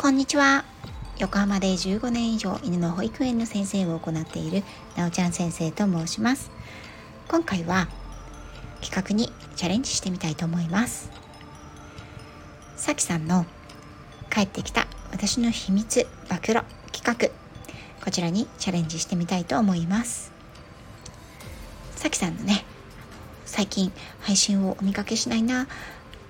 こんにちは。横浜で15年以上犬の保育園の先生を行っているなおちゃん先生と申します。今回は企画にチャレンジしてみたいと思います。さきさんの帰ってきた私の秘密暴露企画こちらにチャレンジしてみたいと思います。さきさんのね最近配信をお見かけしないな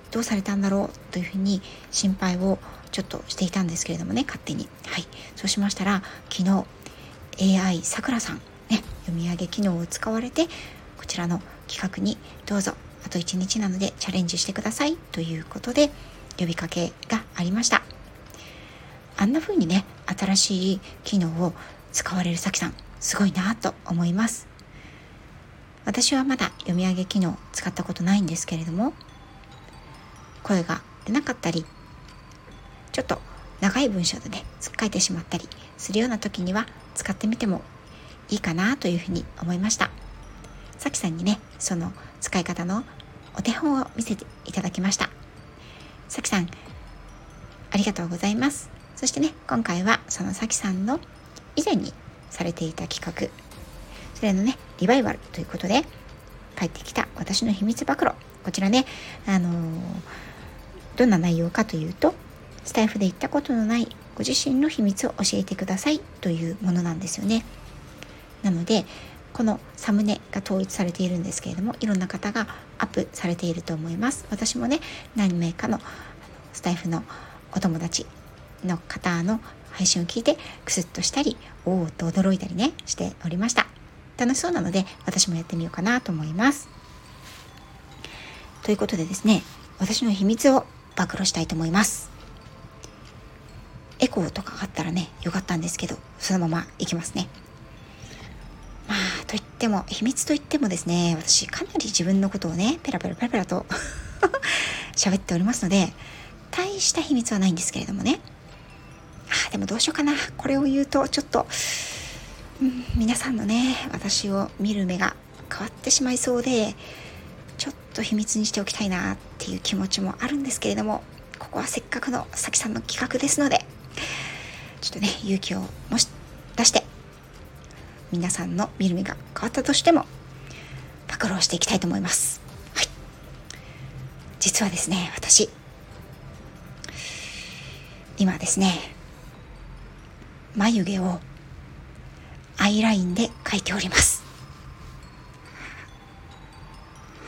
どうされたんだろうというふうに心配をちょっとしていたんですけれどもね勝手に。はい。そうしましたら昨日 AI さくらさんね読み上げ機能を使われてこちらの企画にどうぞあと1日なのでチャレンジしてくださいということで呼びかけがありました。あんな風にね新しい機能を使われるさきさんすごいなと思います。私はまだ読み上げ機能使ったことないんですけれども声が出なかったりちょっと長い文章でねつっかえてしまったりするような時には使ってみてもいいかなというふうに思いました。さきさんにねその使い方のお手本を見せていただきました。さきさんありがとうございます。そしてね今回はそのさきさんの以前にされていた企画。それのねリバイバルということで帰ってきた私の秘密暴露。こちらねあのー、どんな内容かというとスタイフで言ったことのないご自身の秘密を教えてくださいというものなんですよね。なのでこのサムネが統一されているんですけれどもいろんな方がアップされていると思います。私もね何名かのスタイフのお友達の方の配信を聞いてクスッとしたりおおっと驚いたりねしておりました。楽しそうなので私もやってみようかなと思います。ということでですね私の秘密を暴露したいと思います。エコーとかがあったらねよかったんですけどそのままいきますね。まあといっても秘密といってもですね私かなり自分のことをねペラペラペラペラと 喋っておりますので大した秘密はないんですけれどもね。あでもどうしようかな。これを言うとちょっと、うん、皆さんのね私を見る目が変わってしまいそうでちょっと秘密にしておきたいなっていう気持ちもあるんですけれどもここはせっかくのさきさんの企画ですのでちょっとね勇気をもし出して皆さんの見る目が変わったとしても暴露していきたいと思います。はい。実はですね私今ですね眉毛をアイラインで描いております。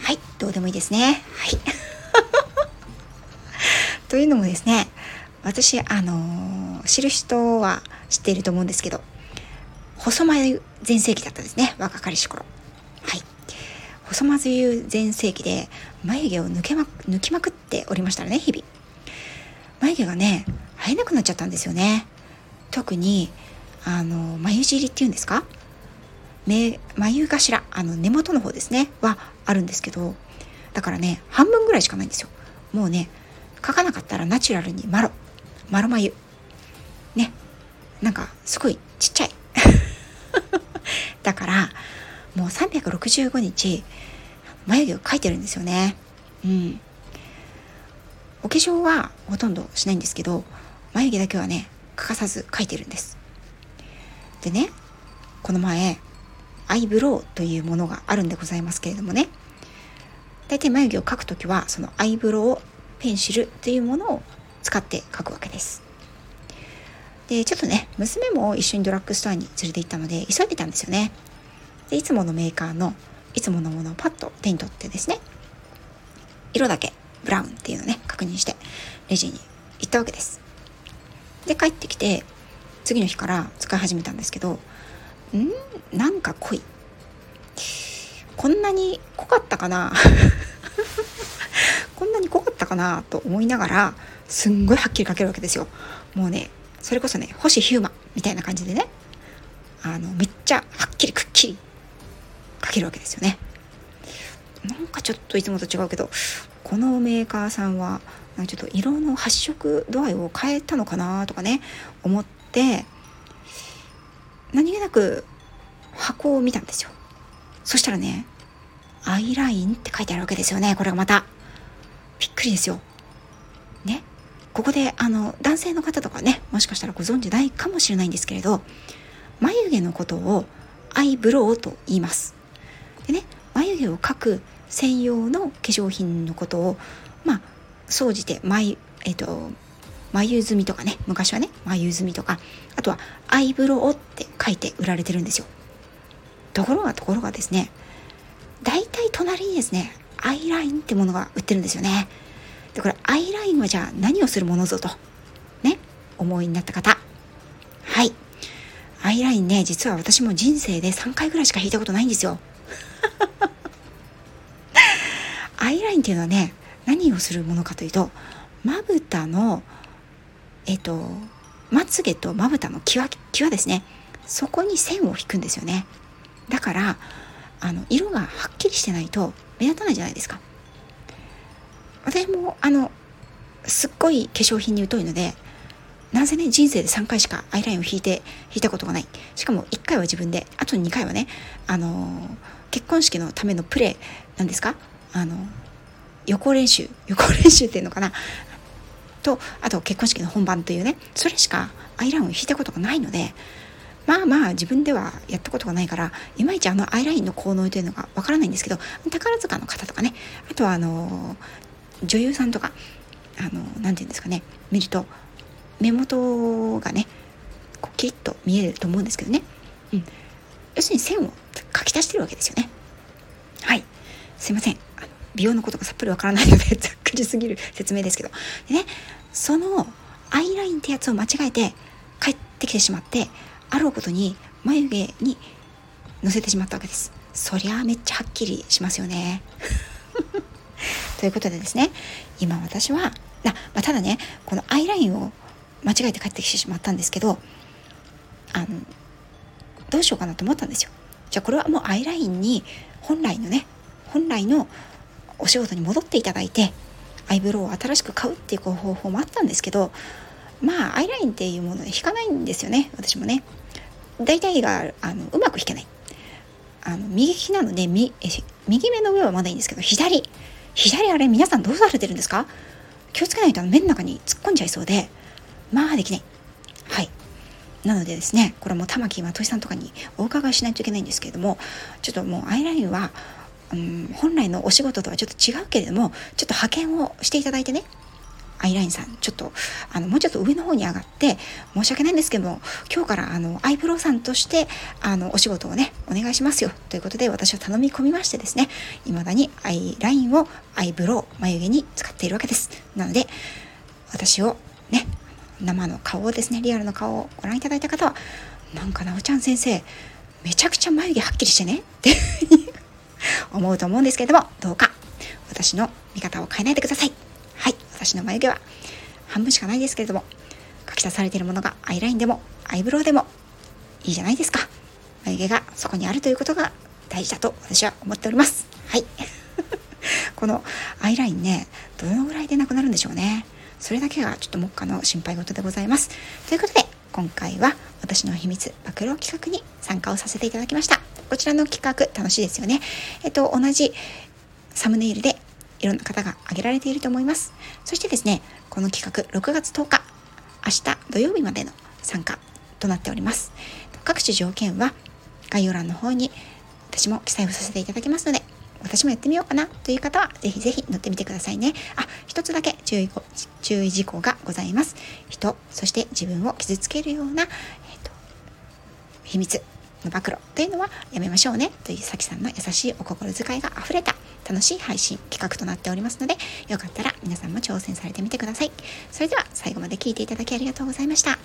はいどうでもいいですね。はい。というのもですね私あのー、知る人は知っていると思うんですけど細眉全盛期だったんですね若かりし頃。はい。細眉全盛期で眉毛を抜けま抜きまくっておりましたらね日々。眉毛がね生えなくなっちゃったんですよね。特にあの眉尻っていうんですか？目眉頭あの根元の方ですねはあるんですけどだからね半分ぐらいしかないんですよ。もうね描かなかったらナチュラルにマロマロ眉。なんかすごいちっちゃい。だからもう365日眉毛を描いてるんですよね。うん。お化粧はほとんどしないんですけど眉毛だけはね欠かさず描いてるんです。でねこの前アイブロウというものがあるんでございますけれどもね。大体眉毛を描く時はそのアイブロウペンシルというものを使って描くわけです。でちょっとね娘も一緒にドラッグストアに連れて行ったので急いでたんですよね。でいつものメーカーのいつものものをパッと手に取ってですね色だけブラウンっていうのをね確認してレジに行ったわけです。で帰ってきて次の日から使い始めたんですけどんなんか濃い。こんなに濃かったかな？こんなに濃かったかな？と思いながらすんごいはっきり書けるわけですよ。もうねそれこそね星ヒューマンみたいな感じでねあのめっちゃはっきりくっきり書けるわけですよね。なんかちょっといつもと違うけどこのメーカーさんはなんかちょっと色の発色度合いを変えたのかなとかね思って何気なく箱を見たんですよ。そしたらねアイラインって書いてあるわけですよねこれがまた。びっくりですよ。ね。ここであの男性の方とかねもしかしたらご存知ないかもしれないんですけれど眉毛のことをアイブロウと言います。でね眉毛を描く専用の化粧品のことをまあ総じて眉えっ、と眉墨とかね昔はね眉墨とかあとはアイブロウって書いて売られてるんですよ。ところがところがですね大体隣にですねアイラインってものが売ってるんですよね。でこれアイラインはじゃあ何をするものぞとね思いになった方。はい。アイラインね実は私も人生で3回ぐらいしか引いたことないんですよ。アイラインっていうのはね何をするものかというとまぶたのえっとまつげとまぶたの際際ですね。そこに線を引くんですよね。だからあの色がはっきりしてないと目立たないじゃないですか。私もあのすっごい化粧品に疎いのでなぜね人生で3回しかアイラインを引いて引いたことがない。しかも1回は自分であと2回はねあの結婚式のためのプレーなんですか？あの予行練習予行練習っていうのかな？とあと結婚式の本番というねそれしかアイラインを引いたことがないのでまあまあ自分ではやったことがないからいまいちあのアイラインの効能というのがわからないんですけど宝塚の方とかねあとはあの女優さんとかあの何て言うんですかね見ると目元がねこうキリッと見えると思うんですけどね、うん、要するに線を書き足してるわけですよね。はい。すいません。美容のことがさっぱりわからないので ざっくりすぎる説明ですけど。でねそのアイラインってやつを間違えて帰ってきてしまってあろうことに眉毛にのせてしまったわけです。そりゃあめっちゃはっきりしますよね。ということでですね今私はあ、まあ、ただねこのアイラインを間違えて帰ってきてしまったんですけどあのどうしようかなと思ったんですよ。じゃあこれはもうアイラインに本来のね本来のお仕事に戻っていただいてアイブロウを新しく買うっていう方法もあったんですけどまあアイラインっていうもので引かないんですよね私もね。大体があのうまく引けない。あの右利きなので右目の上はまだいいんですけど左。左あれ皆さんどうされてるんですか？気をつけないと目の中に突っ込んじゃいそうで。まあできない。はい。なのでですねこれも玉木としさんとかにお伺いしないといけないんですけれどもちょっともうアイラインは、うん、本来のお仕事とはちょっと違うけれどもちょっと派遣をしていただいてねアイラインさん、ちょっと、あの、もうちょっと上の方に上がって、申し訳ないんですけども、今日から、あの、アイプロウさんとして、あの、お仕事をね、お願いしますよ。ということで、私は頼み込みましてですね、未だにアイラインをアイブロウ、眉毛に使っているわけです。なので、私をね、生の顔をですね、リアルの顔をご覧いただいた方は、なんかなおちゃん先生、めちゃくちゃ眉毛はっきりしてねって思うと思うんですけれども、どうか私の見方を変えないでください。私の眉毛は半分しかないですけれども書き足されているものがアイラインでもアイブロウでもいいじゃないですか。眉毛がそこにあるということが大事だと私は思っております。はい。このアイラインねどのぐらいでなくなるんでしょうね。それだけがちょっと目下の心配事でございます。ということで今回は私の秘密暴露企画に参加をさせていただきました。こちらの企画楽しいですよね。えっと同じサムネイルでいろんな方が挙げられていると思います。そしてですね、この企画6月10日、明日土曜日までの参加となっております。各種条件は概要欄の方に私も記載をさせていただきますので、私もやってみようかなという方は、ぜひぜひ乗ってみてくださいね。あ、一つだけ注意注意事項がございます。人、そして自分を傷つけるような、えーと秘密の暴露というのはやめましょうね。というさきさんの優しいお心遣いがあふれた楽しい配信企画となっておりますのでよかったら皆さんも挑戦されてみてください。それでは最後まで聴いていただきありがとうございました。